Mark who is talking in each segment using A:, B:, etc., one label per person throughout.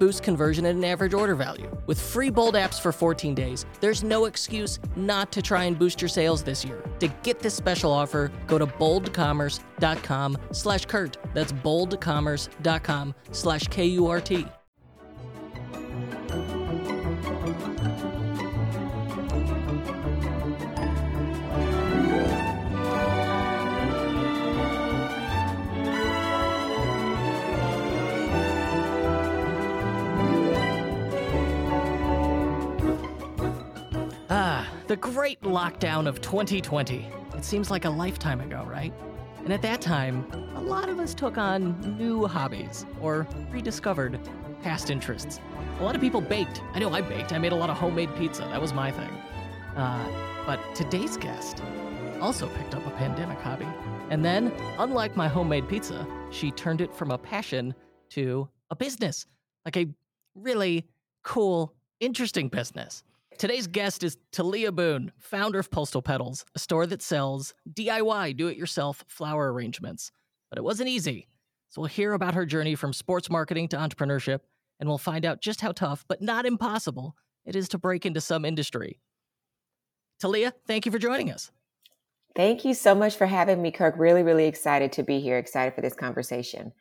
A: boost conversion and an average order value. With free Bold apps for 14 days, there's no excuse not to try and boost your sales this year. To get this special offer, go to boldcommerce.com slash Kurt. That's boldcommerce.com slash K-U-R-T. The great lockdown of 2020. It seems like a lifetime ago, right? And at that time, a lot of us took on new hobbies or rediscovered past interests. A lot of people baked. I know I baked. I made a lot of homemade pizza. That was my thing. Uh, but today's guest also picked up a pandemic hobby. And then, unlike my homemade pizza, she turned it from a passion to a business. Like a really cool, interesting business. Today's guest is Talia Boone, founder of Postal Petals, a store that sells DIY, do it yourself flower arrangements. But it wasn't easy. So we'll hear about her journey from sports marketing to entrepreneurship, and we'll find out just how tough, but not impossible, it is to break into some industry. Talia, thank you for joining us.
B: Thank you so much for having me, Kurt. Really, really excited to be here, excited for this conversation.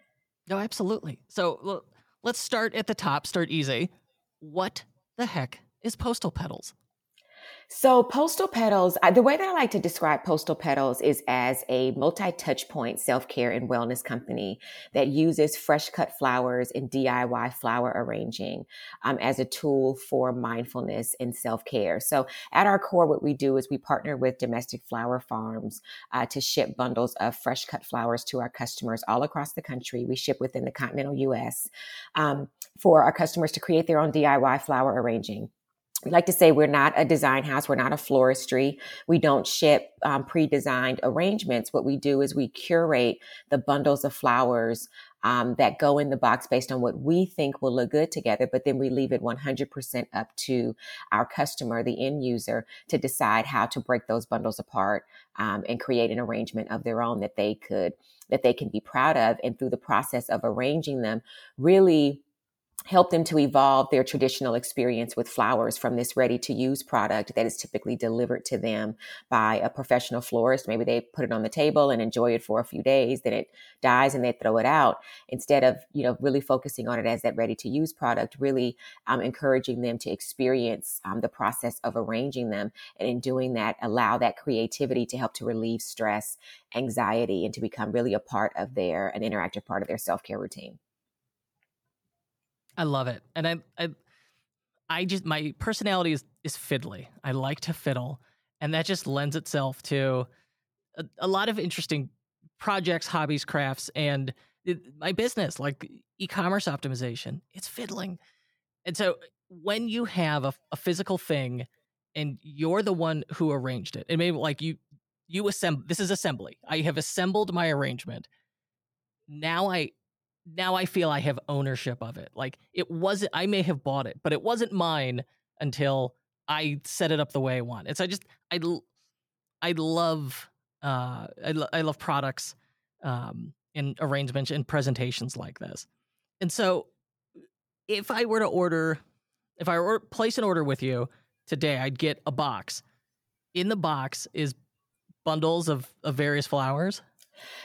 A: No, absolutely. So let's start at the top, start easy. What the heck is Postal Petals?
B: So, Postal Petals, the way that I like to describe Postal Petals is as a multi touch point self care and wellness company that uses fresh cut flowers and DIY flower arranging um, as a tool for mindfulness and self care. So, at our core, what we do is we partner with domestic flower farms uh, to ship bundles of fresh cut flowers to our customers all across the country. We ship within the continental US um, for our customers to create their own DIY flower arranging we like to say we're not a design house. We're not a floristry. We don't ship um, pre-designed arrangements. What we do is we curate the bundles of flowers um, that go in the box based on what we think will look good together, but then we leave it 100% up to our customer, the end user, to decide how to break those bundles apart um, and create an arrangement of their own that they could that they can be proud of. And through the process of arranging them, really help them to evolve their traditional experience with flowers from this ready to use product that is typically delivered to them by a professional florist. Maybe they put it on the table and enjoy it for a few days, then it dies and they throw it out. Instead of, you know, really focusing on it as that ready to use product, really um, encouraging them to experience um, the process of arranging them. And in doing that, allow that creativity to help to relieve stress, anxiety, and to become really a part of their, an interactive part of their self care routine.
A: I love it. And I, I, I just, my personality is, is fiddly. I like to fiddle. And that just lends itself to a, a lot of interesting projects, hobbies, crafts, and it, my business, like e commerce optimization. It's fiddling. And so when you have a, a physical thing and you're the one who arranged it, and maybe like you, you assemble, this is assembly. I have assembled my arrangement. Now I now I feel I have ownership of it. Like it wasn't, I may have bought it, but it wasn't mine until I set it up the way I want. So I just, I, I love, uh, I, lo- I love products, um, and arrangements and presentations like this. And so if I were to order, if I were place an order with you today, I'd get a box. In the box is bundles of, of various flowers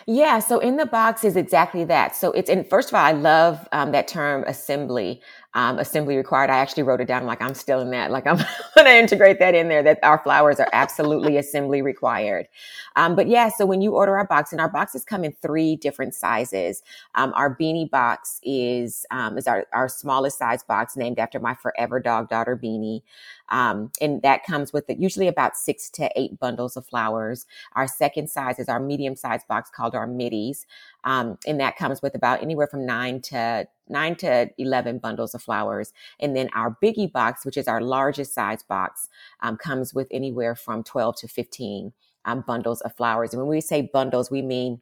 B: yeah, so in the box is exactly that. So it's in first of all, I love um, that term assembly um, assembly required. I actually wrote it down. like, I'm still in that. Like, I'm going to integrate that in there that our flowers are absolutely assembly required. Um, but yeah, so when you order our box, and our boxes come in three different sizes. Um, our beanie box is um, is our, our smallest size box, named after my forever dog daughter Beanie. Um, and that comes with usually about six to eight bundles of flowers. Our second size is our medium size box called our middies. Um, and that comes with about anywhere from nine to nine to 11 bundles of flowers. And then our biggie box, which is our largest size box, um, comes with anywhere from 12 to 15 um, bundles of flowers. And when we say bundles, we mean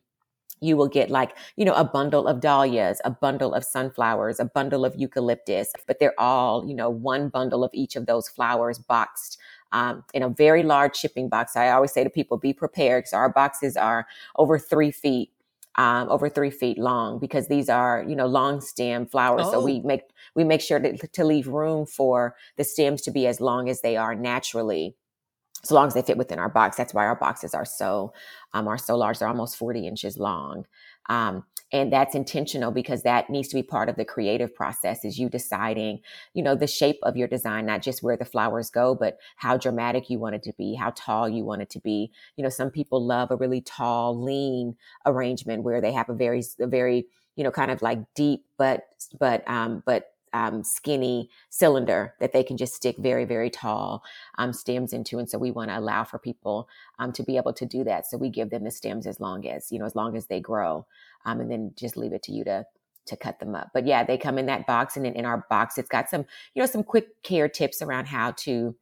B: you will get like, you know, a bundle of dahlias, a bundle of sunflowers, a bundle of eucalyptus, but they're all, you know, one bundle of each of those flowers boxed um, in a very large shipping box. I always say to people, be prepared because our boxes are over three feet. Um, over three feet long because these are you know long stem flowers oh. so we oh. make we make sure to, to leave room for the stems to be as long as they are naturally so long as they fit within our box. That's why our boxes are so um, are so large. They're almost 40 inches long. Um, and that's intentional because that needs to be part of the creative process is you deciding, you know, the shape of your design, not just where the flowers go, but how dramatic you want it to be, how tall you want it to be. You know, some people love a really tall, lean arrangement where they have a very, a very, you know, kind of like deep, but, but, um, but um, skinny cylinder that they can just stick very, very tall um, stems into. And so we want to allow for people um, to be able to do that. So we give them the stems as long as, you know, as long as they grow um, and then just leave it to you to, to cut them up. But yeah, they come in that box and then in our box, it's got some, you know, some quick care tips around how to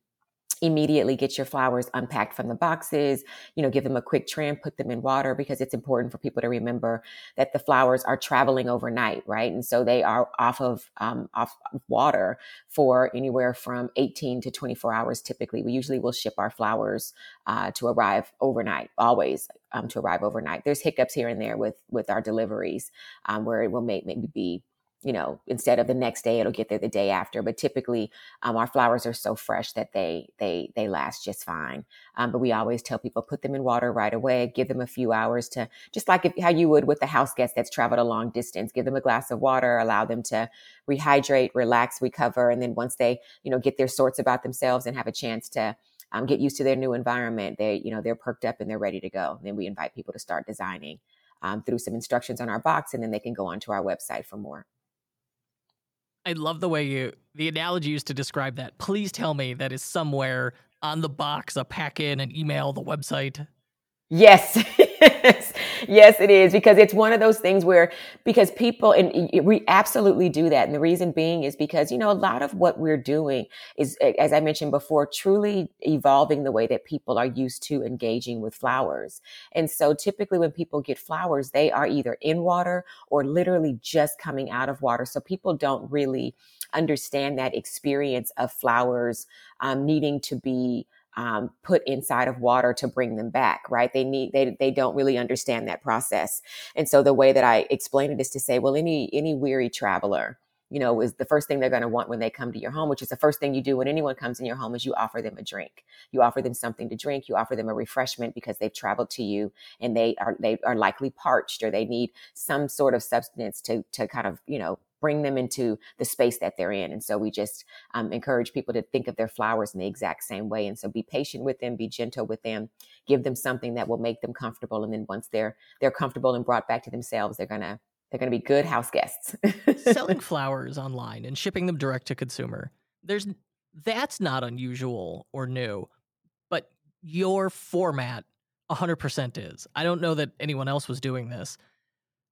B: immediately get your flowers unpacked from the boxes, you know, give them a quick trim, put them in water because it's important for people to remember that the flowers are traveling overnight, right? And so they are off of um, off of water for anywhere from 18 to 24 hours. Typically, we usually will ship our flowers uh, to arrive overnight, always um, to arrive overnight. There's hiccups here and there with with our deliveries um, where it will make maybe be you know instead of the next day it'll get there the day after but typically um, our flowers are so fresh that they they they last just fine. Um, but we always tell people put them in water right away give them a few hours to just like if, how you would with the house guest that's traveled a long distance give them a glass of water allow them to rehydrate relax recover and then once they you know get their sorts about themselves and have a chance to um, get used to their new environment they you know they're perked up and they're ready to go then we invite people to start designing um, through some instructions on our box and then they can go onto our website for more
A: I love the way you the analogy used to describe that. Please tell me that is somewhere on the box, a pack in, an email, the website.
B: Yes. yes, it is because it's one of those things where because people and we absolutely do that. And the reason being is because, you know, a lot of what we're doing is, as I mentioned before, truly evolving the way that people are used to engaging with flowers. And so typically when people get flowers, they are either in water or literally just coming out of water. So people don't really understand that experience of flowers um, needing to be um, put inside of water to bring them back, right? They need they they don't really understand that process, and so the way that I explain it is to say, well, any any weary traveler, you know, is the first thing they're going to want when they come to your home, which is the first thing you do when anyone comes in your home is you offer them a drink. You offer them something to drink. You offer them a refreshment because they've traveled to you and they are they are likely parched or they need some sort of substance to to kind of you know bring them into the space that they're in. And so we just um, encourage people to think of their flowers in the exact same way. And so be patient with them, be gentle with them, give them something that will make them comfortable. And then once they're they're comfortable and brought back to themselves, they're gonna they're gonna be good house guests.
A: Selling flowers online and shipping them direct to consumer. There's that's not unusual or new, but your format 100% is. I don't know that anyone else was doing this.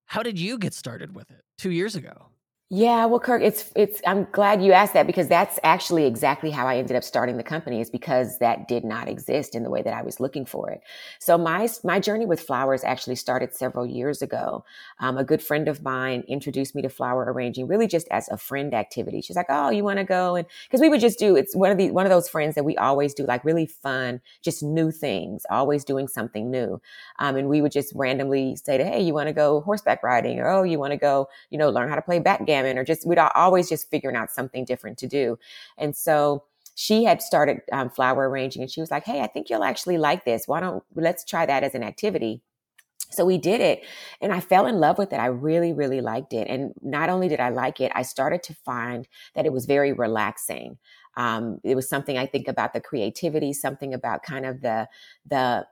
A: How did you get started with it two years ago?
B: Yeah, well, Kurt, it's it's. I'm glad you asked that because that's actually exactly how I ended up starting the company. Is because that did not exist in the way that I was looking for it. So my my journey with flowers actually started several years ago. Um, a good friend of mine introduced me to flower arranging, really just as a friend activity. She's like, "Oh, you want to go?" And because we would just do it's one of the one of those friends that we always do like really fun, just new things, always doing something new. Um, and we would just randomly say to, "Hey, you want to go horseback riding?" Or, "Oh, you want to go, you know, learn how to play backgammon." Or just we'd always just figuring out something different to do. And so she had started um, flower arranging and she was like, Hey, I think you'll actually like this. Why don't let's try that as an activity. So we did it and I fell in love with it. I really, really liked it. And not only did I like it, I started to find that it was very relaxing. Um, it was something I think about the creativity, something about kind of the, the,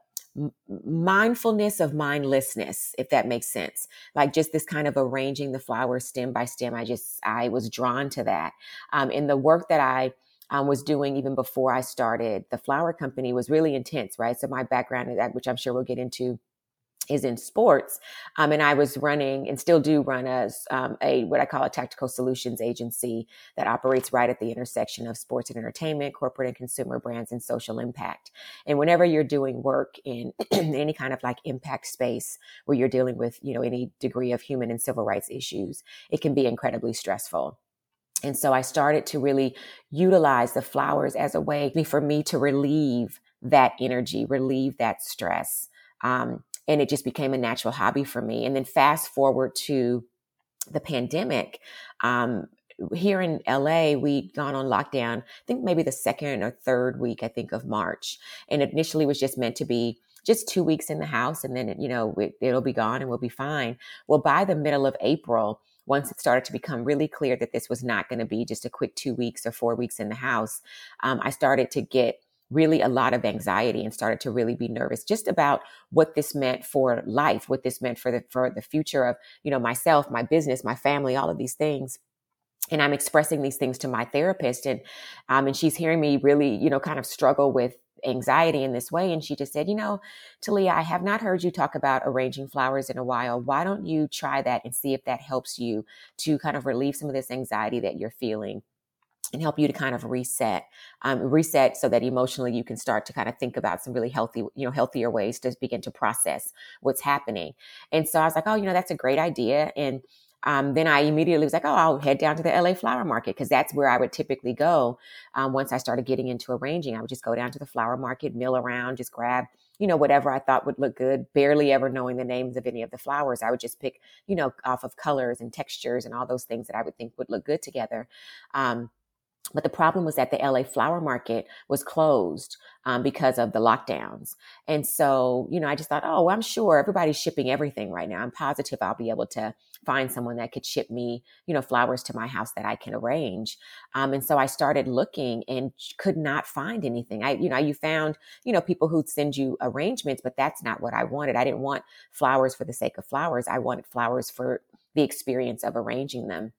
B: mindfulness of mindlessness if that makes sense. Like just this kind of arranging the flowers stem by stem i just i was drawn to that. Um, in the work that i um, was doing even before i started the flower company was really intense right? So my background that which i'm sure we'll get into is in sports. Um, and I was running and still do run as um, a what I call a tactical solutions agency that operates right at the intersection of sports and entertainment, corporate and consumer brands, and social impact. And whenever you're doing work in any kind of like impact space where you're dealing with, you know, any degree of human and civil rights issues, it can be incredibly stressful. And so I started to really utilize the flowers as a way for me to relieve that energy, relieve that stress. Um, and it just became a natural hobby for me. And then fast forward to the pandemic, um, here in LA, we'd gone on lockdown, I think maybe the second or third week, I think, of March. And initially was just meant to be just two weeks in the house and then, you know, it, it'll be gone and we'll be fine. Well, by the middle of April, once it started to become really clear that this was not going to be just a quick two weeks or four weeks in the house, um, I started to get really a lot of anxiety and started to really be nervous just about what this meant for life, what this meant for the for the future of, you know, myself, my business, my family, all of these things. And I'm expressing these things to my therapist and um and she's hearing me really, you know, kind of struggle with anxiety in this way. And she just said, you know, Talia, I have not heard you talk about arranging flowers in a while. Why don't you try that and see if that helps you to kind of relieve some of this anxiety that you're feeling? And help you to kind of reset um, reset so that emotionally you can start to kind of think about some really healthy you know healthier ways to begin to process what's happening and so i was like oh you know that's a great idea and um, then I immediately was like, oh, I'll head down to the LA flower market because that's where I would typically go. Um, once I started getting into arranging, I would just go down to the flower market, mill around, just grab, you know, whatever I thought would look good, barely ever knowing the names of any of the flowers. I would just pick, you know, off of colors and textures and all those things that I would think would look good together. Um, but the problem was that the LA flower market was closed um, because of the lockdowns. And so, you know, I just thought, oh, I'm sure everybody's shipping everything right now. I'm positive I'll be able to find someone that could ship me, you know, flowers to my house that I can arrange. Um, and so I started looking and could not find anything. I, you know, you found, you know, people who'd send you arrangements, but that's not what I wanted. I didn't want flowers for the sake of flowers. I wanted flowers for the experience of arranging them.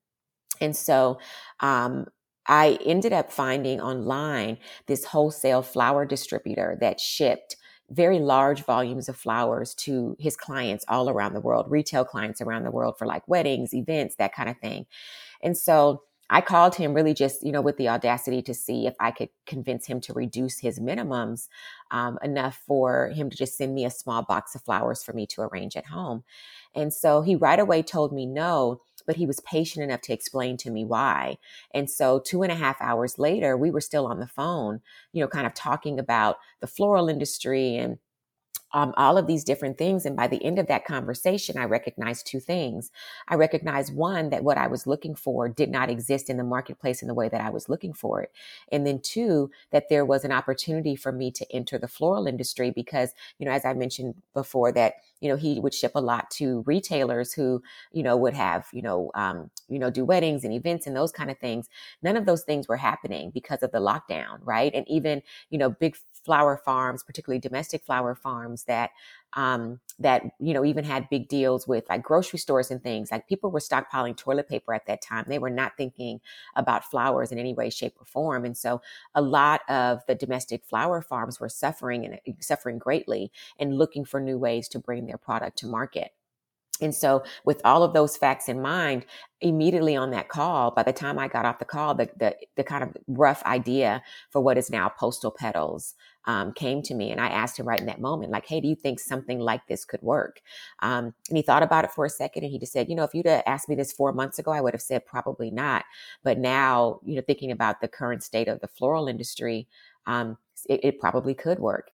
B: And so, um, I ended up finding online this wholesale flower distributor that shipped very large volumes of flowers to his clients all around the world, retail clients around the world for like weddings, events, that kind of thing. And so I called him really just, you know, with the audacity to see if I could convince him to reduce his minimums um, enough for him to just send me a small box of flowers for me to arrange at home. And so he right away told me no but he was patient enough to explain to me why. And so two and a half hours later, we were still on the phone, you know, kind of talking about the floral industry and um, all of these different things. And by the end of that conversation, I recognized two things. I recognized one, that what I was looking for did not exist in the marketplace in the way that I was looking for it. And then two, that there was an opportunity for me to enter the floral industry because, you know, as I mentioned before, that, you know, he would ship a lot to retailers who, you know, would have, you know, um, you know, do weddings and events and those kind of things. None of those things were happening because of the lockdown, right? And even, you know, big flower farms, particularly domestic flower farms that um, that you know even had big deals with like grocery stores and things. Like people were stockpiling toilet paper at that time. They were not thinking about flowers in any way, shape, or form. And so a lot of the domestic flower farms were suffering and suffering greatly and looking for new ways to bring their product to market. And so, with all of those facts in mind, immediately on that call, by the time I got off the call, the the, the kind of rough idea for what is now Postal Petals um, came to me, and I asked him right in that moment, like, "Hey, do you think something like this could work?" Um, and he thought about it for a second, and he just said, "You know, if you'd have asked me this four months ago, I would have said probably not. But now, you know, thinking about the current state of the floral industry, um, it, it probably could work."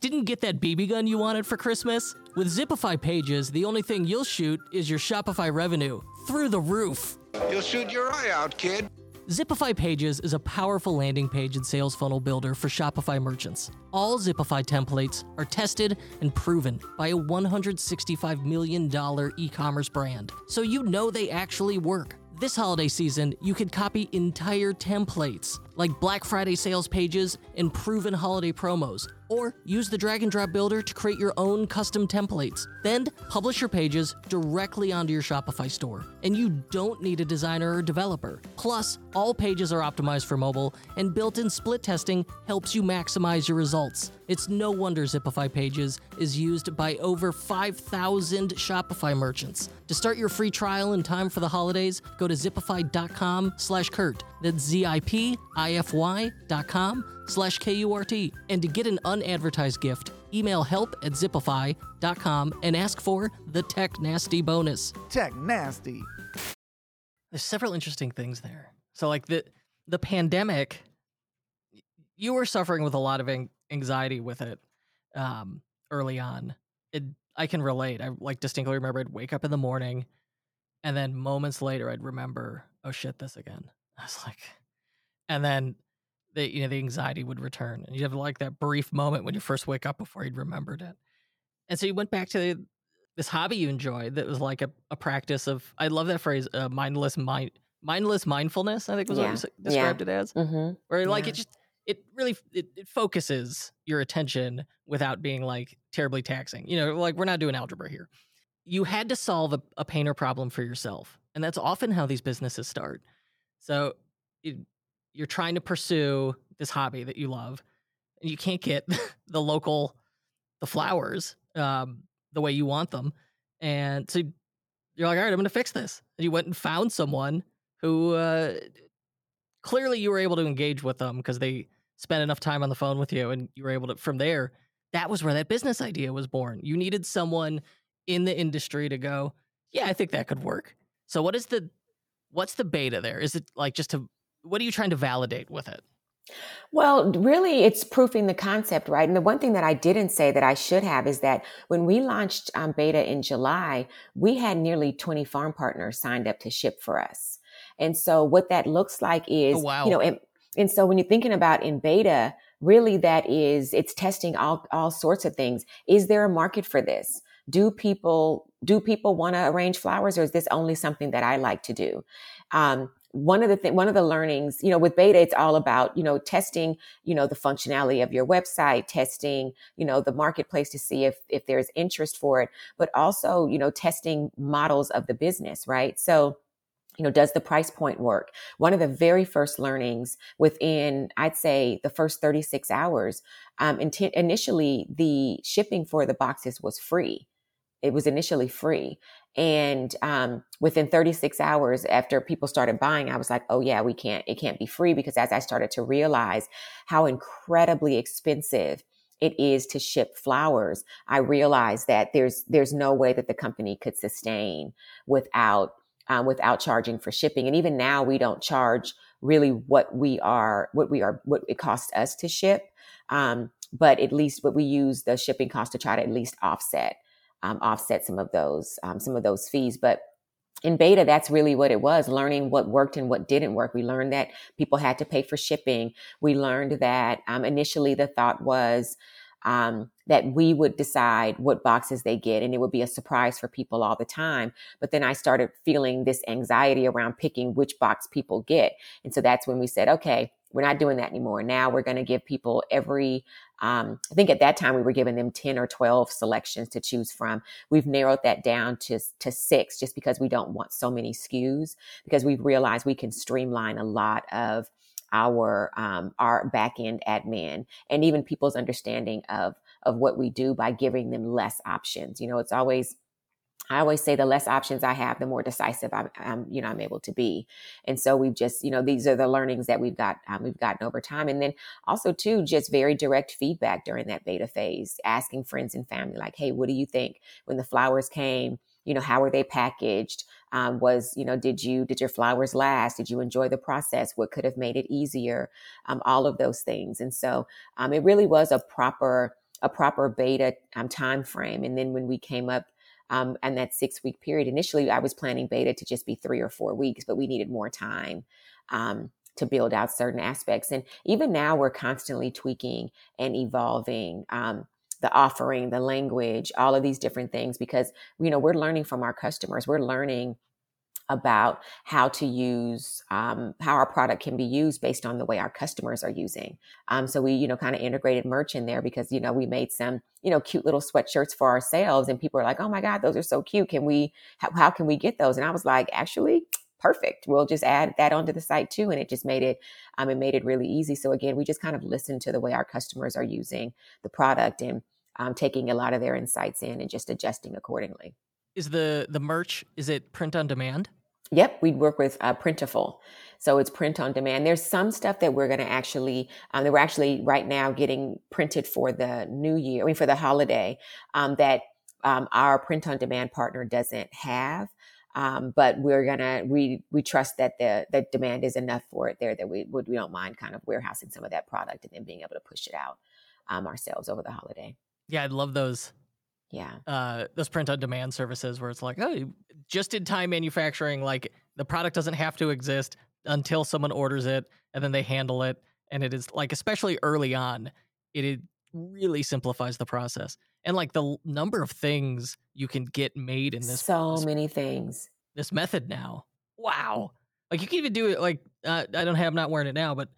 A: Didn't get that BB gun you wanted for Christmas? With Zipify Pages, the only thing you'll shoot is your Shopify revenue through the roof.
C: You'll shoot your eye out, kid.
A: Zipify Pages is a powerful landing page and sales funnel builder for Shopify merchants. All Zipify templates are tested and proven by a $165 million e commerce brand, so you know they actually work. This holiday season, you can copy entire templates like Black Friday sales pages and proven holiday promos or use the drag and drop builder to create your own custom templates. Then publish your pages directly onto your Shopify store. And you don't need a designer or developer. Plus, all pages are optimized for mobile, and built in split testing helps you maximize your results. It's no wonder Zipify Pages is used by over 5,000 Shopify merchants. To start your free trial in time for the holidays, go to zipify.com slash Kurt. That's Z-I-P-I-F-Y dot com slash K-U-R-T. And to get an unadvertised gift, email help at zipify.com and ask for the Tech Nasty bonus.
C: Tech Nasty.
A: There's several interesting things there. So like the the pandemic, you were suffering with a lot of anxiety with it um, early on. It, I can relate. I like distinctly remember I'd wake up in the morning, and then moments later I'd remember, oh shit, this again. I was like, and then the you know the anxiety would return, and you have like that brief moment when you first wake up before you'd remembered it. And so you went back to this hobby you enjoyed that was like a, a practice of I love that phrase, uh, mindless mind mindless mindfulness. I think was yeah. what you described yeah. it as, mm-hmm. where like yeah. it just it really it, it focuses your attention without being like terribly taxing. You know, like we're not doing algebra here. You had to solve a, a pain or problem for yourself, and that's often how these businesses start. So it, you're trying to pursue this hobby that you love, and you can't get the local the flowers um, the way you want them, and so you're like, all right, I'm going to fix this. And you went and found someone who uh, clearly you were able to engage with them because they spent enough time on the phone with you, and you were able to from there. That was where that business idea was born. You needed someone in the industry to go, yeah, I think that could work. So what is the what's the beta there? Is it like just to what are you trying to validate with it?
B: Well, really, it's proofing the concept, right? And the one thing that I didn't say that I should have is that when we launched um, beta in July, we had nearly 20 farm partners signed up to ship for us. And so, what that looks like is, oh, wow. you know, and, and so when you're thinking about in beta, really that is, it's testing all, all sorts of things. Is there a market for this? Do people, do people want to arrange flowers or is this only something that I like to do? Um, one of the th- one of the learnings, you know, with beta, it's all about you know testing, you know, the functionality of your website, testing, you know, the marketplace to see if if there's interest for it, but also you know testing models of the business, right? So you know, does the price point work? One of the very first learnings within, I'd say, the first 36 hours, um, initially the shipping for the boxes was free. It was initially free. And um, within 36 hours after people started buying, I was like, oh, yeah, we can't, it can't be free because as I started to realize how incredibly expensive it is to ship flowers, I realized that there's there's no way that the company could sustain without um, without charging for shipping. And even now, we don't charge really what we are what we are what it costs us to ship. Um, but at least what we use the shipping cost to try to at least offset um, offset some of those um, some of those fees. But in beta, that's really what it was learning what worked and what didn't work. We learned that people had to pay for shipping. We learned that um, initially the thought was um, that we would decide what boxes they get and it would be a surprise for people all the time. But then I started feeling this anxiety around picking which box people get. And so that's when we said, okay, we're not doing that anymore. Now we're going to give people every, um, I think at that time we were giving them 10 or 12 selections to choose from. We've narrowed that down to, to six just because we don't want so many SKUs because we've realized we can streamline a lot of our um, our back end admin and even people's understanding of of what we do by giving them less options. You know, it's always I always say the less options I have, the more decisive I'm, I'm, you know, I'm able to be. And so we've just, you know, these are the learnings that we've got, um, we've gotten over time. And then also too, just very direct feedback during that beta phase, asking friends and family, like, Hey, what do you think when the flowers came? You know, how were they packaged? Um, was, you know, did you, did your flowers last? Did you enjoy the process? What could have made it easier? Um, all of those things. And so, um, it really was a proper, a proper beta um, time frame. And then when we came up um, and that six week period. Initially, I was planning beta to just be three or four weeks, but we needed more time. Um, to build out certain aspects. And even now, we're constantly tweaking and evolving. Um, the offering, the language, all of these different things, because you know we're learning from our customers. We're learning about how to use um, how our product can be used based on the way our customers are using. Um, so we, you know, kind of integrated merch in there because you know we made some, you know, cute little sweatshirts for ourselves, and people are like, "Oh my God, those are so cute! Can we? How, how can we get those?" And I was like, "Actually." perfect we'll just add that onto the site too and it just made it um, it made it really easy so again we just kind of listened to the way our customers are using the product and um, taking a lot of their insights in and just adjusting accordingly
A: is the the merch is it print on demand
B: Yep, we'd work with uh, Printful. So it's print on demand. There's some stuff that we're going to actually, um, that we're actually right now getting printed for the new year, I mean, for the holiday, um, that um, our print on demand partner doesn't have. Um, but we're gonna we we trust that the the demand is enough for it there that we would we don't mind kind of warehousing some of that product and then being able to push it out um, ourselves over the holiday.
A: Yeah, I'd love those
B: yeah.
A: Uh, those print on demand services where it's like, oh, just in time manufacturing, like the product doesn't have to exist until someone orders it and then they handle it. And it is like, especially early on, it, it really simplifies the process. And like the number of things you can get made in this.
B: So
A: this,
B: many things.
A: This method now. Wow. Like you can even do it. Like, uh, I don't have, I'm not wearing it now, but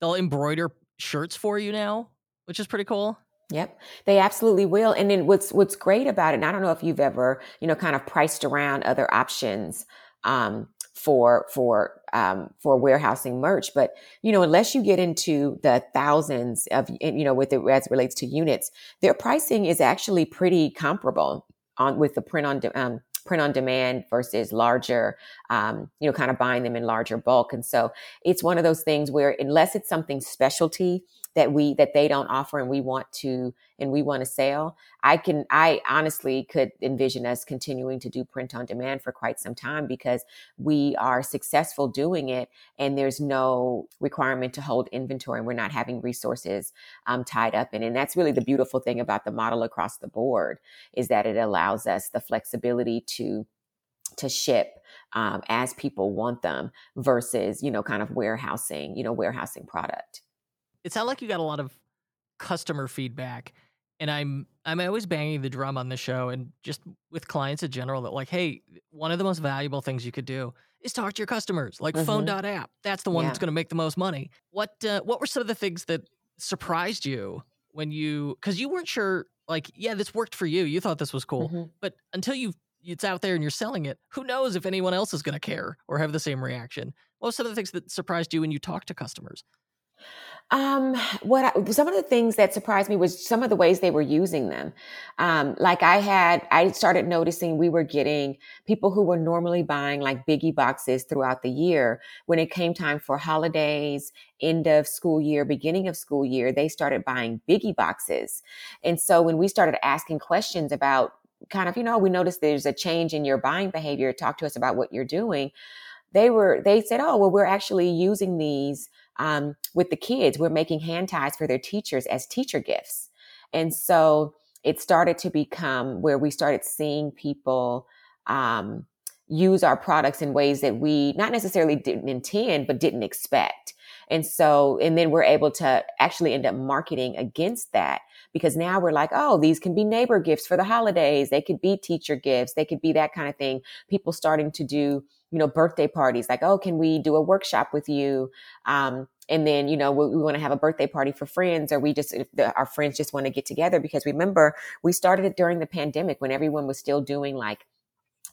A: they'll embroider shirts for you now, which is pretty cool.
B: Yep, they absolutely will. And then what's what's great about it, and I don't know if you've ever, you know, kind of priced around other options um, for for um, for warehousing merch, but you know, unless you get into the thousands of, you know, with it as it relates to units, their pricing is actually pretty comparable on with the print on um, print on demand versus larger, um, you know, kind of buying them in larger bulk. And so it's one of those things where unless it's something specialty that we that they don't offer and we want to and we want to sell i can i honestly could envision us continuing to do print on demand for quite some time because we are successful doing it and there's no requirement to hold inventory and we're not having resources um, tied up in and that's really the beautiful thing about the model across the board is that it allows us the flexibility to to ship um, as people want them versus you know kind of warehousing you know warehousing product
A: it sounds like you got a lot of customer feedback. And i'm i'm always banging the drum on the show and just with clients in general that like hey one of the most valuable things you could do is talk to your customers like mm-hmm. phone.app that's the one yeah. that's going to make the most money. What uh, what were some of the things that surprised you when you because you weren't sure like yeah this worked for you. You thought this was cool. Mm-hmm. but until you it's out there and you're selling it who knows if anyone else is going to care or have the same reaction? What were some of the things that surprised you when you talked to customers
B: um, what I, some of the things that surprised me was some of the ways they were using them. Um, like I had, I started noticing we were getting people who were normally buying like biggie boxes throughout the year. When it came time for holidays, end of school year, beginning of school year, they started buying biggie boxes. And so when we started asking questions about kind of, you know, we noticed there's a change in your buying behavior, talk to us about what you're doing. They were, they said, oh, well, we're actually using these um, with the kids, we're making hand ties for their teachers as teacher gifts. And so it started to become where we started seeing people um, use our products in ways that we not necessarily didn't intend, but didn't expect. And so, and then we're able to actually end up marketing against that because now we're like, oh, these can be neighbor gifts for the holidays. They could be teacher gifts. They could be that kind of thing. People starting to do you know, birthday parties, like, oh, can we do a workshop with you? Um, and then, you know, we, we want to have a birthday party for friends, or we just, the, our friends just want to get together. Because remember, we started it during the pandemic when everyone was still doing like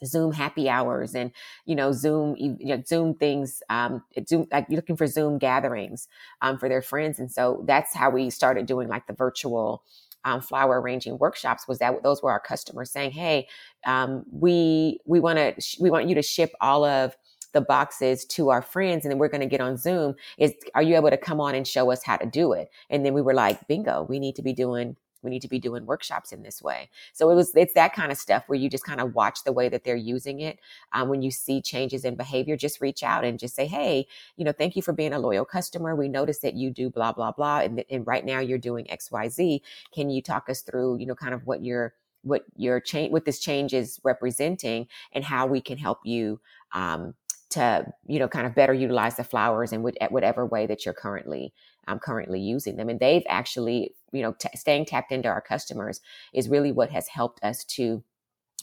B: Zoom happy hours and you know Zoom you know, Zoom things um Zoom like you're looking for Zoom gatherings um for their friends and so that's how we started doing like the virtual um, flower arranging workshops was that those were our customers saying, "Hey, um, we we want to sh- we want you to ship all of." the boxes to our friends and then we're going to get on zoom is are you able to come on and show us how to do it and then we were like bingo we need to be doing we need to be doing workshops in this way. So it was it's that kind of stuff where you just kind of watch the way that they're using it um, when you see changes in behavior just reach out and just say hey you know thank you for being a loyal customer. We noticed that you do blah blah blah and, and right now you're doing xyz can you talk us through you know kind of what your what your change what this change is representing and how we can help you um, to you know kind of better utilize the flowers in whatever way that you're currently um, currently using them and they've actually you know t- staying tapped into our customers is really what has helped us to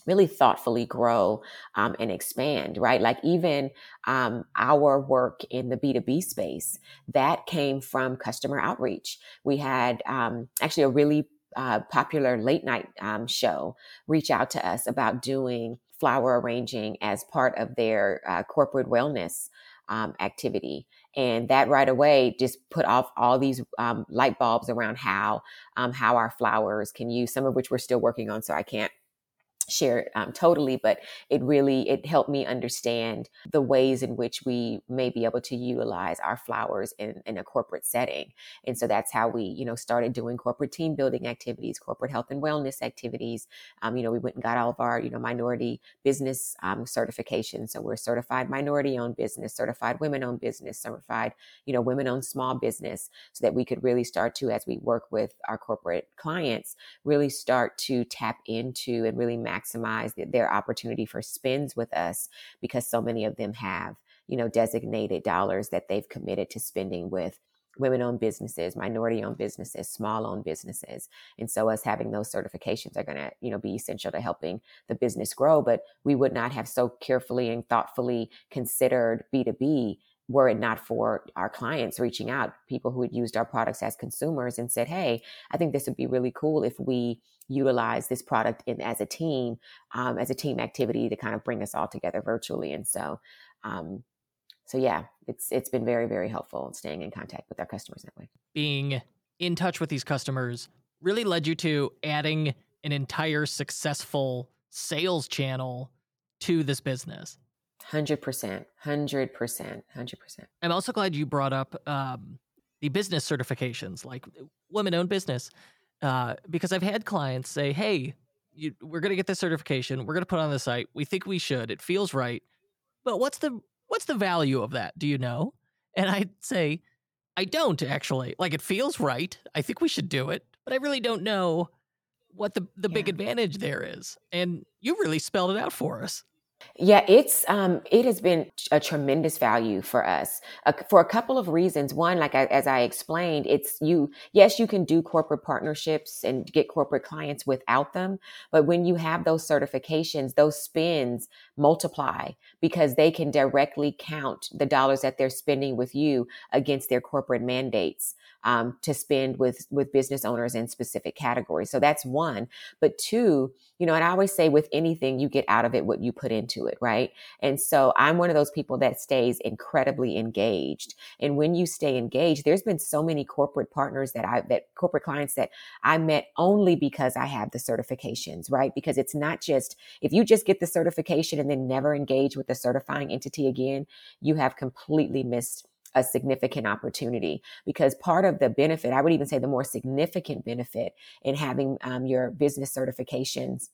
B: really thoughtfully grow um, and expand, right? Like even um, our work in the B2B space, that came from customer outreach. We had um, actually a really uh, popular late night um, show reach out to us about doing flower arranging as part of their uh, corporate wellness um, activity. And that right away just put off all these um, light bulbs around how um, how our flowers can use some of which we're still working on. So I can't share um, totally but it really it helped me understand the ways in which we may be able to utilize our flowers in, in a corporate setting. And so that's how we you know started doing corporate team building activities corporate health and wellness activities. Um, you know we went and got all of our you know minority business um, certifications. So we're certified minority owned business certified women owned business certified you know women owned small business so that we could really start to as we work with our corporate clients really start to tap into and really maximize their opportunity for spends with us because so many of them have, you know, designated dollars that they've committed to spending with women owned businesses, minority owned businesses, small owned businesses. And so us having those certifications are going to, you know, be essential to helping the business grow, but we would not have so carefully and thoughtfully considered B2B were it not for our clients reaching out, people who had used our products as consumers and said, Hey, I think this would be really cool if we utilize this product in, as a team, um, as a team activity to kind of bring us all together virtually. And so, um, so yeah, it's it's been very very helpful in staying in contact with our customers that way.
A: Being in touch with these customers really led you to adding an entire successful sales channel to this business.
B: Hundred percent, hundred percent, hundred percent.
A: I'm also glad you brought up um, the business certifications, like women-owned business, uh, because I've had clients say, "Hey, you, we're going to get this certification. We're going to put on the site. We think we should. It feels right, but what's the what's the value of that? Do you know?" And I'd say, "I don't actually. Like, it feels right. I think we should do it, but I really don't know." What the, the yeah. big advantage there is. And you really spelled it out for us.
B: Yeah, it's um, it has been a tremendous value for us uh, for a couple of reasons. One, like I, as I explained, it's you. Yes, you can do corporate partnerships and get corporate clients without them, but when you have those certifications, those spends multiply because they can directly count the dollars that they're spending with you against their corporate mandates um, to spend with with business owners in specific categories. So that's one. But two, you know, and I always say with anything, you get out of it what you put into it, right? And so I'm one of those people that stays incredibly engaged. And when you stay engaged, there's been so many corporate partners that I that corporate clients that I met only because I have the certifications, right? Because it's not just if you just get the certification and then never engage with the certifying entity again, you have completely missed a significant opportunity because part of the benefit, I would even say the more significant benefit in having um, your business certifications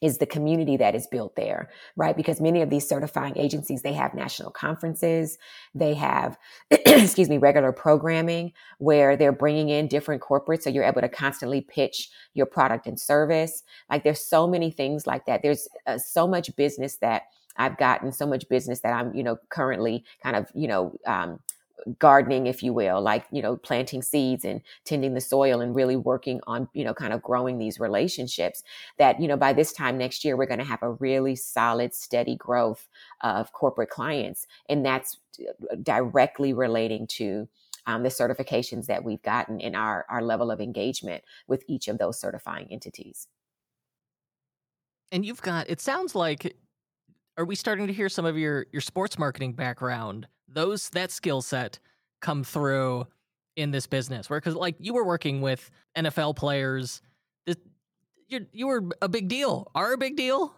B: is the community that is built there, right? Because many of these certifying agencies, they have national conferences, they have, excuse me, regular programming where they're bringing in different corporates. So you're able to constantly pitch your product and service. Like there's so many things like that. There's uh, so much business that I've gotten so much business that I'm, you know, currently kind of, you know, um, gardening, if you will, like, you know, planting seeds and tending the soil and really working on, you know, kind of growing these relationships that, you know, by this time next year, we're going to have a really solid, steady growth of corporate clients. And that's uh, directly relating to um, the certifications that we've gotten in our, our level of engagement with each of those certifying entities.
A: And you've got, it sounds like are we starting to hear some of your your sports marketing background? Those that skill set come through in this business where because like you were working with nfl players this, you you were a big deal. Are a big deal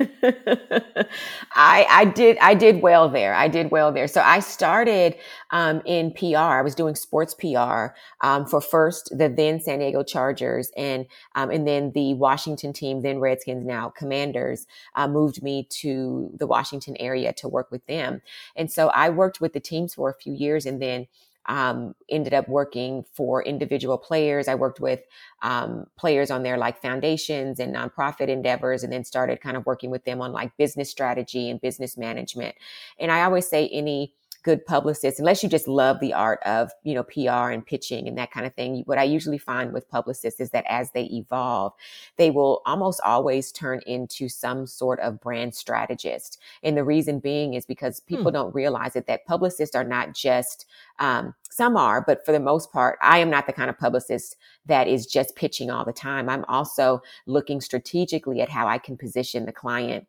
B: I I did I did well there. I did well there. So I started um, in PR. I was doing sports PR um, for first the then San Diego Chargers and um, and then the Washington team, then Redskins, now Commanders, uh, moved me to the Washington area to work with them. And so I worked with the teams for a few years, and then um, ended up working for individual players. I worked with um, players on their like foundations and nonprofit endeavors, and then started kind of working with them on like business strategy and business management. And I always say any good publicists, unless you just love the art of, you know, PR and pitching and that kind of thing. What I usually find with publicists is that as they evolve, they will almost always turn into some sort of brand strategist. And the reason being is because people hmm. don't realize it that publicists are not just, um, some are, but for the most part, I am not the kind of publicist that is just pitching all the time. I'm also looking strategically at how I can position the client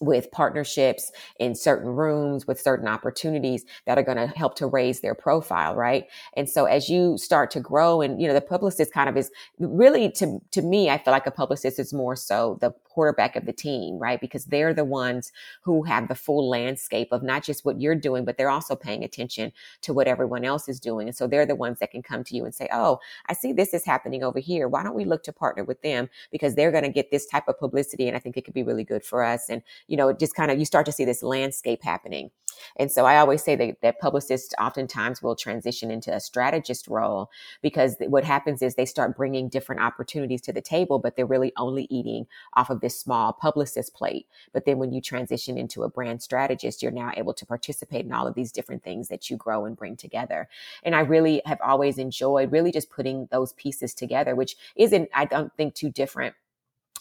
B: with partnerships in certain rooms with certain opportunities that are going to help to raise their profile right? And so as you start to grow and you know the publicist kind of is really to to me i feel like a publicist is more so the quarterback of the team, right? Because they're the ones who have the full landscape of not just what you're doing, but they're also paying attention to what everyone else is doing. And so they're the ones that can come to you and say, Oh, I see this is happening over here. Why don't we look to partner with them? Because they're going to get this type of publicity. And I think it could be really good for us. And, you know, just kind of, you start to see this landscape happening. And so I always say that, that publicists oftentimes will transition into a strategist role because what happens is they start bringing different opportunities to the table, but they're really only eating off of this small publicist plate. But then when you transition into a brand strategist, you're now able to participate in all of these different things that you grow and bring together. And I really have always enjoyed really just putting those pieces together, which isn't, I don't think, too different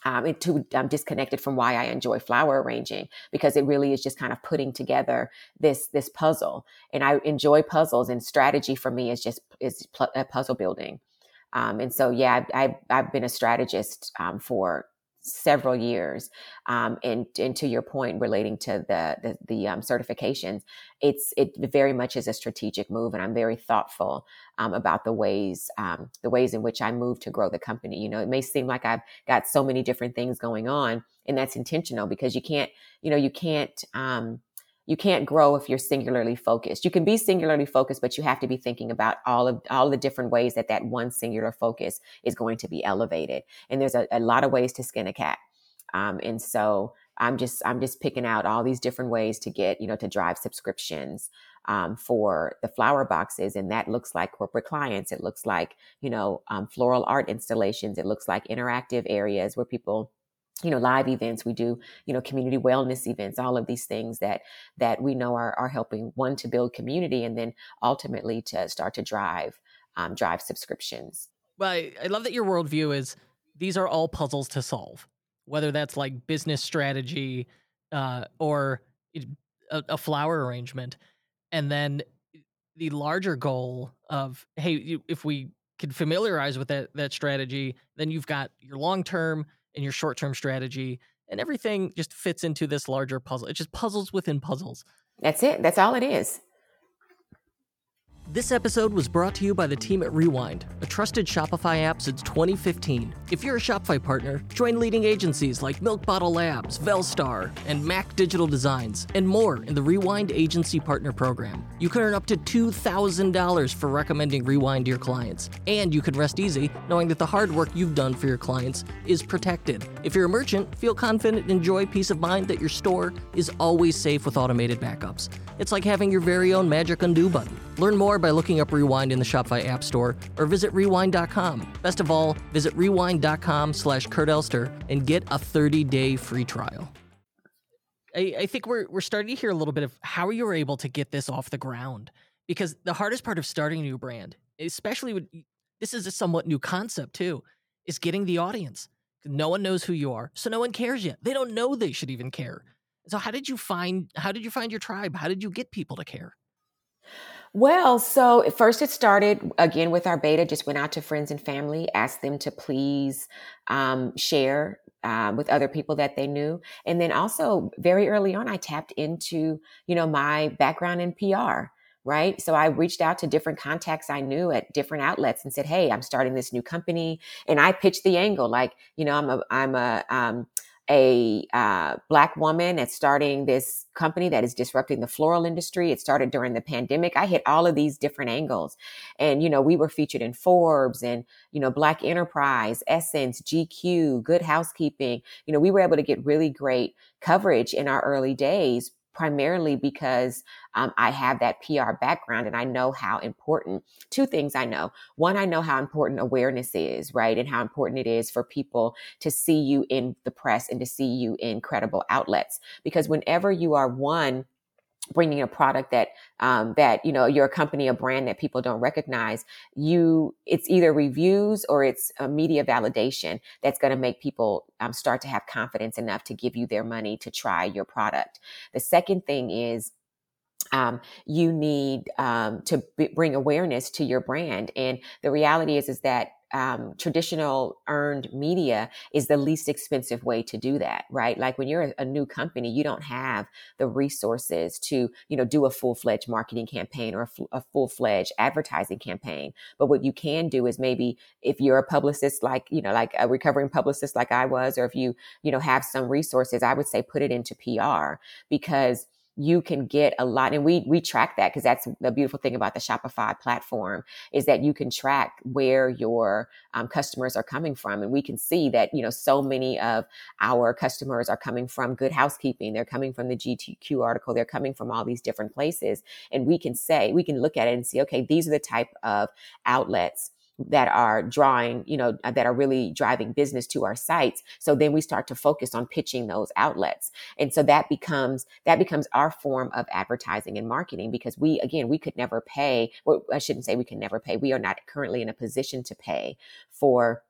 B: um, too um, disconnected from why I enjoy flower arranging because it really is just kind of putting together this this puzzle. And I enjoy puzzles, and strategy for me is just is pl- puzzle building. Um, and so, yeah, I've, I've been a strategist um, for several years. Um, and, and to your point relating to the, the, the um, certifications, it's, it very much is a strategic move. And I'm very thoughtful um, about the ways, um, the ways in which I move to grow the company. You know, it may seem like I've got so many different things going on and that's intentional because you can't, you know, you can't, um, you can't grow if you're singularly focused. You can be singularly focused, but you have to be thinking about all of all the different ways that that one singular focus is going to be elevated. And there's a, a lot of ways to skin a cat. Um, and so I'm just I'm just picking out all these different ways to get you know to drive subscriptions um, for the flower boxes, and that looks like corporate clients. It looks like you know um, floral art installations. It looks like interactive areas where people you know live events we do you know community wellness events all of these things that that we know are, are helping one to build community and then ultimately to start to drive um, drive subscriptions.
A: Well I, love that your worldview is these are all puzzles to solve whether that's like business strategy uh, or a, a flower arrangement. And then the larger goal of hey if we can familiarize with that that strategy then you've got your long term and your short term strategy, and everything just fits into this larger puzzle. It's just puzzles within puzzles.
B: That's it. That's all it is.
A: This episode was brought to you by the team at Rewind, a trusted Shopify app since 2015. If you're a Shopify partner, join leading agencies like Milk Bottle Labs, Velstar, and Mac Digital Designs, and more in the Rewind Agency Partner Program. You can earn up to $2,000 for recommending Rewind to your clients. And you can rest easy knowing that the hard work you've done for your clients is protected. If you're a merchant, feel confident and enjoy peace of mind that your store is always safe with automated backups. It's like having your very own magic undo button. Learn more by looking up Rewind in the Shopify App Store or visit rewind.com. Best of all, visit rewind.com slash Kurt Elster and get a 30-day free trial. I, I think we're, we're starting to hear a little bit of how you were able to get this off the ground. Because the hardest part of starting a new brand, especially with this is a somewhat new concept too, is getting the audience. No one knows who you are, so no one cares yet. They don't know they should even care. So how did you find how did you find your tribe? How did you get people to care?
B: Well, so first it started again with our beta, just went out to friends and family, asked them to please um, share uh, with other people that they knew. And then also very early on, I tapped into, you know, my background in PR right? So I reached out to different contacts I knew at different outlets and said, "Hey, I'm starting this new company," and I pitched the angle like, you know, I'm a I'm a um, a uh, black woman that's starting this company that is disrupting the floral industry. It started during the pandemic. I hit all of these different angles. And, you know, we were featured in Forbes and, you know, Black Enterprise, Essence, GQ, Good Housekeeping. You know, we were able to get really great coverage in our early days primarily because um, I have that PR background and I know how important two things I know. One, I know how important awareness is, right? And how important it is for people to see you in the press and to see you in credible outlets. Because whenever you are one, bringing a product that um, that you know you're a company a brand that people don't recognize you it's either reviews or it's a media validation that's going to make people um, start to have confidence enough to give you their money to try your product. The second thing is um, you need um, to b- bring awareness to your brand and the reality is is that um, traditional earned media is the least expensive way to do that, right? Like when you're a, new company, you don't have the resources to, you know, do a full fledged marketing campaign or a, f- a full fledged advertising campaign. But what you can do is maybe if you're a publicist, like, you know, like a recovering publicist like I was, or if you, you know, have some resources, I would say put it into PR because you can get a lot and we we track that because that's the beautiful thing about the shopify platform is that you can track where your um, customers are coming from and we can see that you know so many of our customers are coming from good housekeeping they're coming from the GQ article they're coming from all these different places and we can say we can look at it and see okay these are the type of outlets that are drawing, you know, that are really driving business to our sites. So then we start to focus on pitching those outlets. And so that becomes, that becomes our form of advertising and marketing because we, again, we could never pay, well, I shouldn't say we can never pay. We are not currently in a position to pay for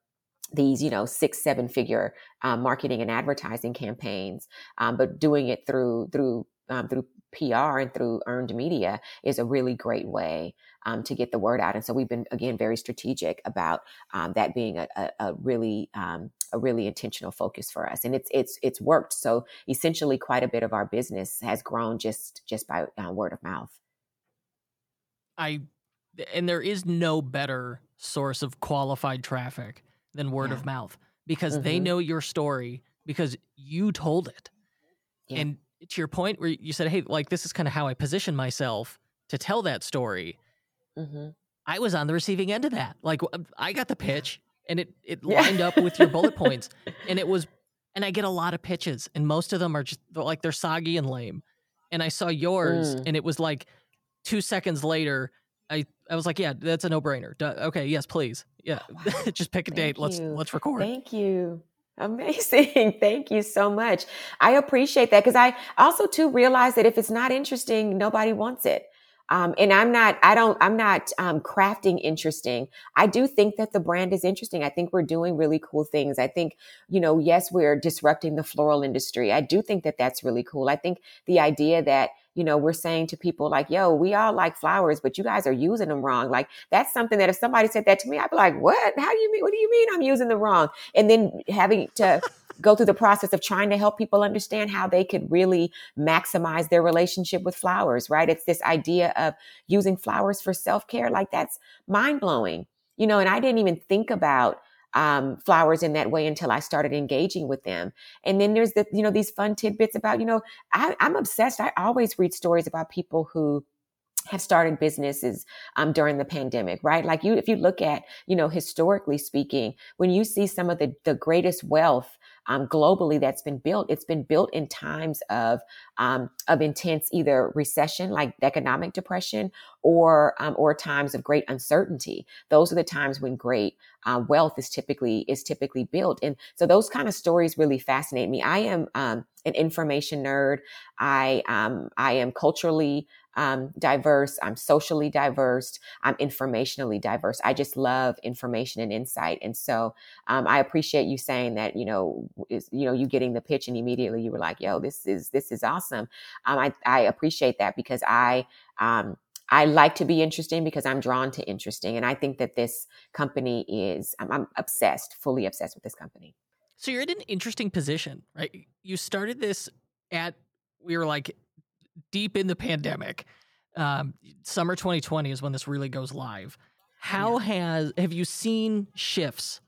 B: these you know six seven figure um, marketing and advertising campaigns um, but doing it through through um, through PR and through earned media is a really great way um, to get the word out. And so we've been again very strategic about um, that being a, a, a really um, a really intentional focus for us, and it's it's it's worked. So essentially, quite a bit of our business has grown just just by uh, word of mouth.
A: I and there is no better source of qualified traffic than word yeah. of mouth because mm-hmm. they know your story because you told it. Yeah. And to your point where you said, "Hey, like this is kind of how I position myself to tell that story." Mm-hmm. I was on the receiving end of that. Like I got the pitch, and it it lined up with your bullet points, and it was. And I get a lot of pitches, and most of them are just like they're soggy and lame. And I saw yours, mm. and it was like two seconds later. I, I was like, yeah, that's a no brainer. Okay, yes, please. Yeah, wow. just pick a Thank date. You. Let's let's record.
B: Thank you. Amazing. Thank you so much. I appreciate that because I also too realize that if it's not interesting, nobody wants it. Um, and I'm not, I don't, I'm not um, crafting interesting. I do think that the brand is interesting. I think we're doing really cool things. I think, you know, yes, we're disrupting the floral industry. I do think that that's really cool. I think the idea that you know, we're saying to people like, yo, we all like flowers, but you guys are using them wrong. Like that's something that if somebody said that to me, I'd be like, what? How do you mean? What do you mean I'm using them wrong? And then having to go through the process of trying to help people understand how they could really maximize their relationship with flowers, right? It's this idea of using flowers for self-care. Like that's mind blowing, you know, and I didn't even think about um, flowers in that way until I started engaging with them. And then there's the, you know, these fun tidbits about, you know, I, I'm obsessed. I always read stories about people who have started businesses um, during the pandemic, right? Like you, if you look at, you know, historically speaking, when you see some of the, the greatest wealth um, globally that's been built. It's been built in times of um, of intense either recession, like economic depression, or um, or times of great uncertainty. Those are the times when great uh, wealth is typically is typically built, and so those kind of stories really fascinate me. I am um, an information nerd. I um, I am culturally um, diverse. I'm socially diverse. I'm informationally diverse. I just love information and insight. And so um, I appreciate you saying that, you know, is, you know, you getting the pitch and immediately you were like, yo, this is, this is awesome. Um, I, I appreciate that because I, um, I like to be interesting because I'm drawn to interesting. And I think that this company is, I'm, I'm obsessed, fully obsessed with this company.
A: So you're in an interesting position, right? You started this at, we were like deep in the pandemic. Um, summer 2020 is when this really goes live. How yeah. has have you seen shifts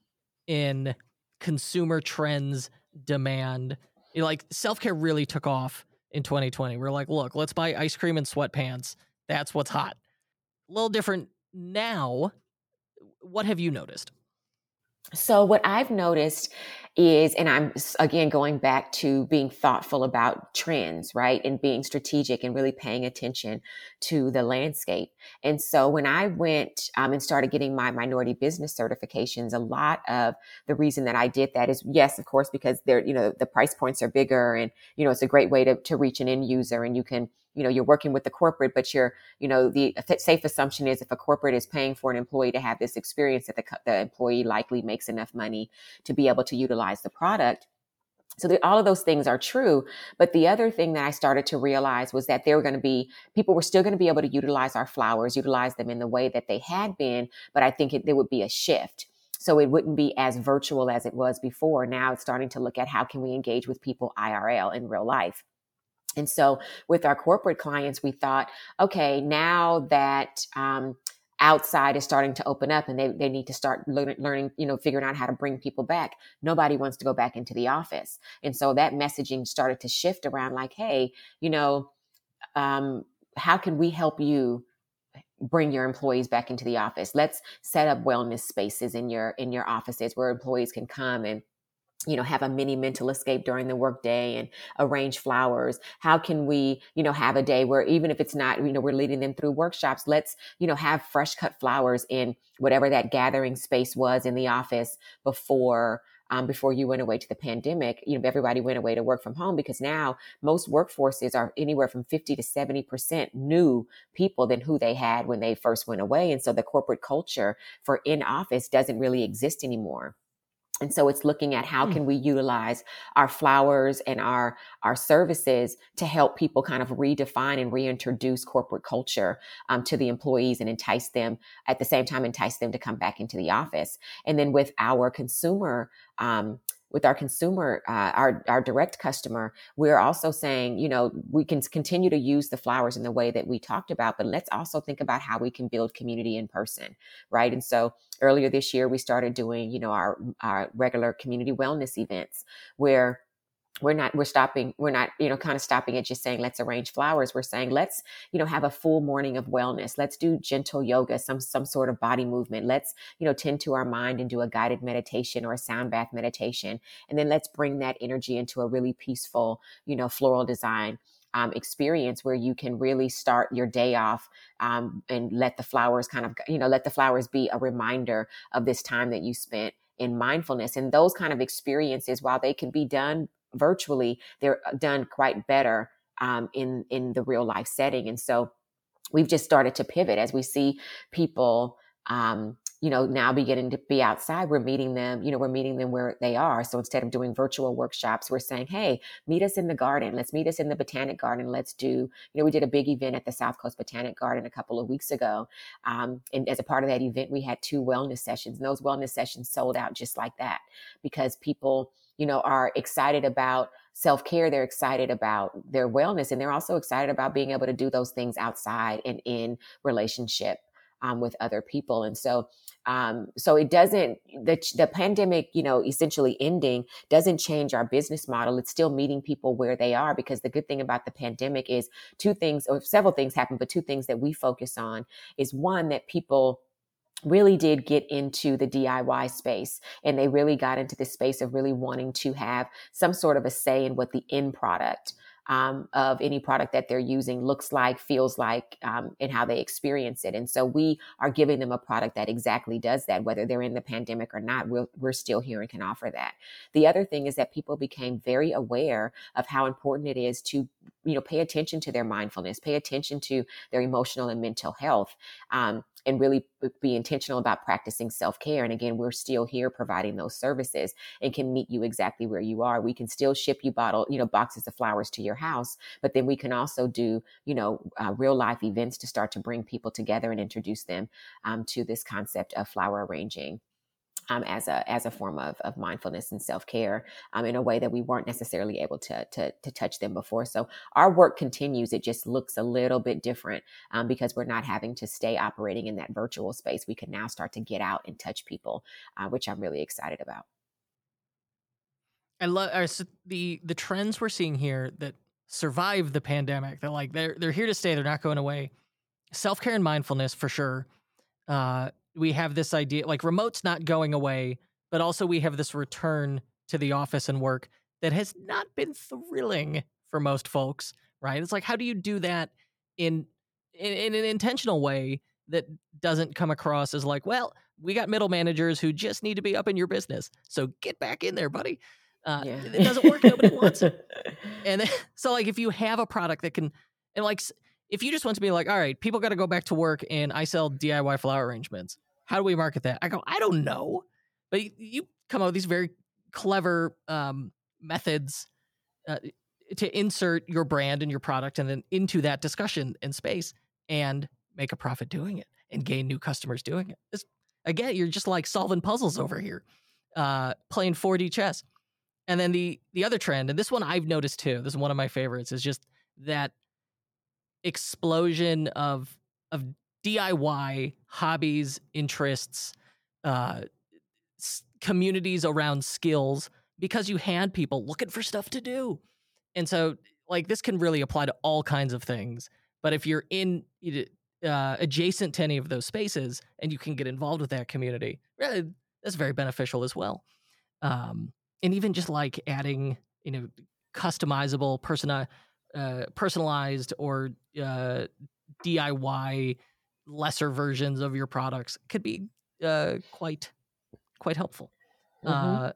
A: in consumer trends, demand? like self care really took off in 2020. We're like, look, let's buy ice cream and sweatpants. That's what's hot. A little different now. What have you noticed?
B: So, what I've noticed is, and I'm again going back to being thoughtful about trends, right? And being strategic and really paying attention to the landscape. And so when I went um, and started getting my minority business certifications, a lot of the reason that I did that is, yes, of course, because they're, you know, the price points are bigger and, you know, it's a great way to, to reach an end user and you can, you know you're working with the corporate but you're you know the safe assumption is if a corporate is paying for an employee to have this experience that the, the employee likely makes enough money to be able to utilize the product so the, all of those things are true. But the other thing that I started to realize was that there were going to be people were still going to be able to utilize our flowers, utilize them in the way that they had been. But I think it, there would be a shift. So it wouldn't be as virtual as it was before. Now it's starting to look at how can we engage with people IRL in real life. And so with our corporate clients, we thought, okay, now that um, outside is starting to open up and they, they need to start learning, you know, figuring out how to bring people back. Nobody wants to go back into the office. And so that messaging started to shift around like, hey, you know, um, how can we help you bring your employees back into the office? Let's set up wellness spaces in your in your offices where employees can come and you know have a mini mental escape during the workday and arrange flowers. How can we you know have a day where even if it's not you know we're leading them through workshops let's you know have fresh cut flowers in whatever that gathering space was in the office before um, before you went away to the pandemic, you know, everybody went away to work from home because now most workforces are anywhere from 50 to 70% new people than who they had when they first went away. And so the corporate culture for in office doesn't really exist anymore and so it's looking at how hmm. can we utilize our flowers and our our services to help people kind of redefine and reintroduce corporate culture um, to the employees and entice them at the same time entice them to come back into the office and then with our consumer um, with our consumer, uh, our our direct customer, we're also saying, you know, we can continue to use the flowers in the way that we talked about, but let's also think about how we can build community in person, right? And so earlier this year, we started doing, you know, our our regular community wellness events where we're not we're stopping we're not you know kind of stopping at just saying let's arrange flowers. We're saying let's you know have a full morning of wellness. Let's do gentle yoga some some sort of body movement. Let's you know tend to our mind and do a guided meditation or a sound bath meditation and then let's bring that energy into a really peaceful you know floral design um, experience where you can really start your day off um, and let the flowers kind of you know let the flowers be a reminder of this time that you spent in mindfulness. And those kind of experiences while they can be done virtually, they're uh, done quite better um, in in the real life setting. And so we've just started to pivot as we see people um, you know, now beginning to be outside, we're meeting them, you know, we're meeting them where they are. So instead of doing virtual workshops, we're saying, hey, meet us in the garden. Let's meet us in the botanic garden. Let's do, you know, we did a big event at the South Coast Botanic Garden a couple of weeks ago. Um, and as a part of that event, we had two wellness sessions. And those wellness sessions sold out just like that because people, you know, are excited about self care. They're excited about their wellness and they're also excited about being able to do those things outside and in relationship um, with other people. And so, um, so it doesn't the the pandemic, you know, essentially ending doesn't change our business model. It's still meeting people where they are because the good thing about the pandemic is two things or several things happen, but two things that we focus on is one that people really did get into the DIY space and they really got into the space of really wanting to have some sort of a say in what the end product um, of any product that they're using looks like, feels like, um, and how they experience it. And so we are giving them a product that exactly does that, whether they're in the pandemic or not. We're, we're still here and can offer that. The other thing is that people became very aware of how important it is to, you know, pay attention to their mindfulness, pay attention to their emotional and mental health. Um, and really be intentional about practicing self care. And again, we're still here providing those services and can meet you exactly where you are. We can still ship you bottle, you know, boxes of flowers to your house, but then we can also do, you know, uh, real life events to start to bring people together and introduce them um, to this concept of flower arranging um, as a as a form of, of mindfulness and self care um, in a way that we weren't necessarily able to, to to touch them before. So our work continues. It just looks a little bit different um, because we're not having to stay operating in that virtual space. We can now start to get out and touch people, uh, which I'm really excited about.
A: I love uh, so the the trends we're seeing here that survive the pandemic. They're like they're they're here to stay. They're not going away. Self care and mindfulness for sure. Uh, we have this idea like remote's not going away, but also we have this return to the office and work that has not been thrilling for most folks, right? It's like how do you do that in in, in an intentional way that doesn't come across as like, well, we got middle managers who just need to be up in your business. So get back in there, buddy. Uh, yeah. It doesn't work. Nobody wants it. And then, so, like, if you have a product that can, and like, if you just want to be like, all right, people got to go back to work and I sell DIY flower arrangements. How do we market that? I go, I don't know. But you, you come up with these very clever um, methods uh, to insert your brand and your product and then into that discussion and space and make a profit doing it and gain new customers doing it. It's, again, you're just like solving puzzles over here, uh, playing 4D chess. And then the the other trend, and this one I've noticed too. This is one of my favorites. Is just that explosion of of DIY hobbies, interests, uh, s- communities around skills because you had people looking for stuff to do. And so, like, this can really apply to all kinds of things. But if you're in uh, adjacent to any of those spaces and you can get involved with that community, really, that's very beneficial as well. Um, and even just like adding, you know, customizable, persona, uh, personalized or uh, DIY lesser versions of your products could be uh, quite quite helpful. Mm-hmm. Uh,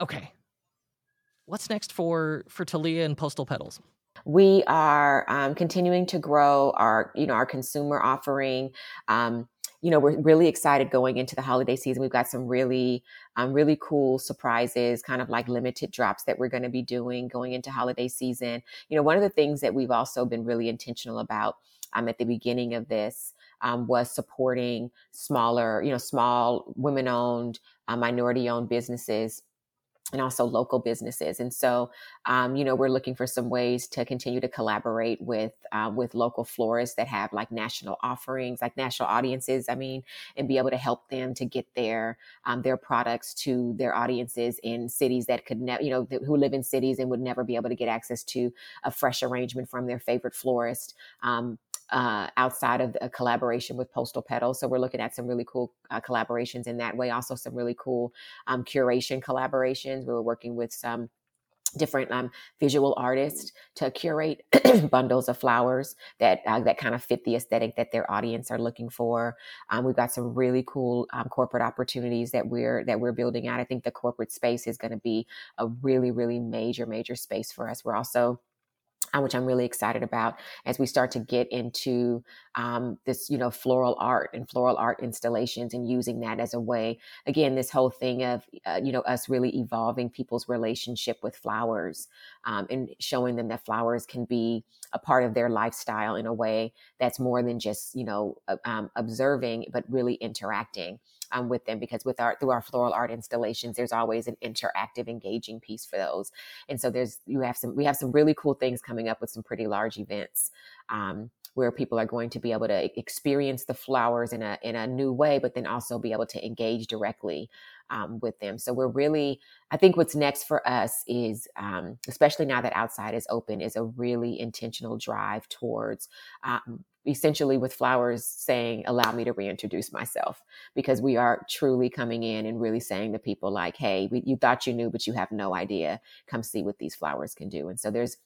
A: okay, what's next for for Talia and Postal Petals?
B: We are um, continuing to grow our, you know, our consumer offering. Um, you know, we're really excited going into the holiday season. We've got some really, um, really cool surprises, kind of like limited drops that we're going to be doing going into holiday season. You know, one of the things that we've also been really intentional about um, at the beginning of this um, was supporting smaller, you know, small women owned, uh, minority owned businesses and also local businesses. And so, um, you know, we're looking for some ways to continue to collaborate with uh, with local florists that have like national offerings, like national audiences. I mean, and be able to help them to get their um, their products to their audiences in cities that could never, you know, th- who live in cities and would never be able to get access to a fresh arrangement from their favorite florist. Um, uh, outside of a collaboration with Postal Petals. So we're looking at some really cool uh, collaborations in that way. Also, some really cool um, curation collaborations. We were working with some different um, visual artists to curate bundles of flowers that uh, that kind of fit the aesthetic that their audience are looking for. Um, we've got some really cool um, corporate opportunities that we're that we're building out. I think the corporate space is going to be a really really major major space for us. We're also which I'm really excited about as we start to get into um, this, you know, floral art and floral art installations and using that as a way, again, this whole thing of, uh, you know, us really evolving people's relationship with flowers um, and showing them that flowers can be a part of their lifestyle in a way that's more than just, you know, uh, um, observing, but really interacting um, with them because with our through our floral art installations, there's always an interactive, engaging piece for those. And so there's you have some we have some really cool things coming up with some pretty large events. Um, where people are going to be able to experience the flowers in a in a new way, but then also be able to engage directly um, with them. So we're really, I think what's next for us is, um, especially now that outside is open, is a really intentional drive towards um, essentially with flowers saying allow me to reintroduce myself because we are truly coming in and really saying to people like hey we, you thought you knew but you have no idea come see what these flowers can do and so there's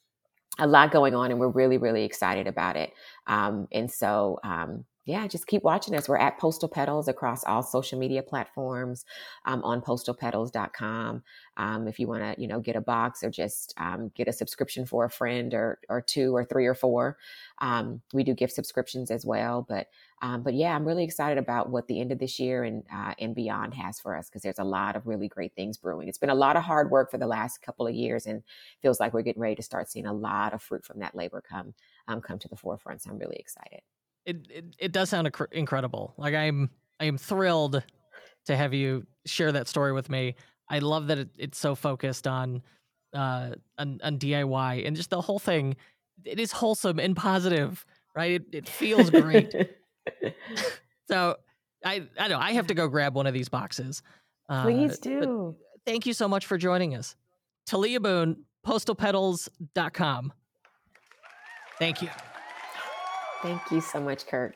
B: a lot going on and we're really really excited about it um, and so um, yeah, just keep watching us. We're at Postal Petals across all social media platforms um, on postalpetals.com. Um, if you want to, you know, get a box or just um, get a subscription for a friend or, or two or three or four. Um, we do gift subscriptions as well. But, um, but yeah, I'm really excited about what the end of this year and, uh, and beyond has for us because there's a lot of really great things brewing. It's been a lot of hard work for the last couple of years and feels like we're getting ready to start seeing a lot of fruit from that labor come, um, come to the forefront. So I'm really excited
A: it, it, it does sound inc- incredible. Like I'm I am thrilled to have you share that story with me. I love that it, it's so focused on uh on, on DIY and just the whole thing. It is wholesome and positive, right? It, it feels great. so I I know I have to go grab one of these boxes.
B: Uh, Please do.
A: Thank you so much for joining us. Talia Boone, postalpetals.com. Thank you.
B: Thank you so much, Kurt.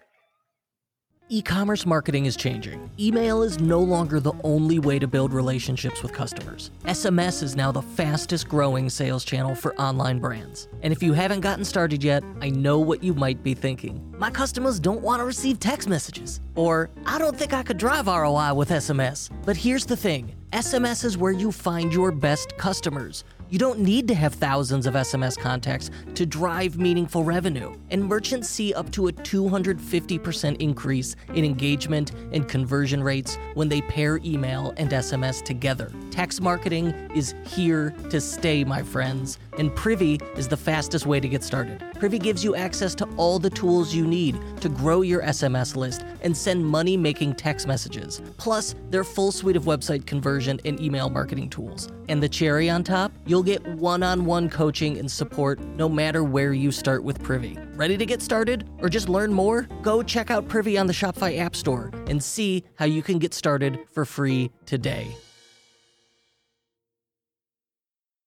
A: E commerce marketing is changing. Email is no longer the only way to build relationships with customers. SMS is now the fastest growing sales channel for online brands. And if you haven't gotten started yet, I know what you might be thinking. My customers don't want to receive text messages. Or, I don't think I could drive ROI with SMS. But here's the thing SMS is where you find your best customers. You don't need to have thousands of SMS contacts to drive meaningful revenue. And merchants see up to a 250% increase in engagement and conversion rates when they pair email and SMS together. Text marketing is here to stay, my friends, and Privy is the fastest way to get started. Privy gives you access to all the tools you need to grow your SMS list and send money making text messages, plus their full suite of website conversion and email marketing tools. And the cherry on top, you'll get one on one coaching and support no matter where you start with Privy. Ready to get started or just learn more? Go check out Privy on the Shopify App Store and see how you can get started for free today.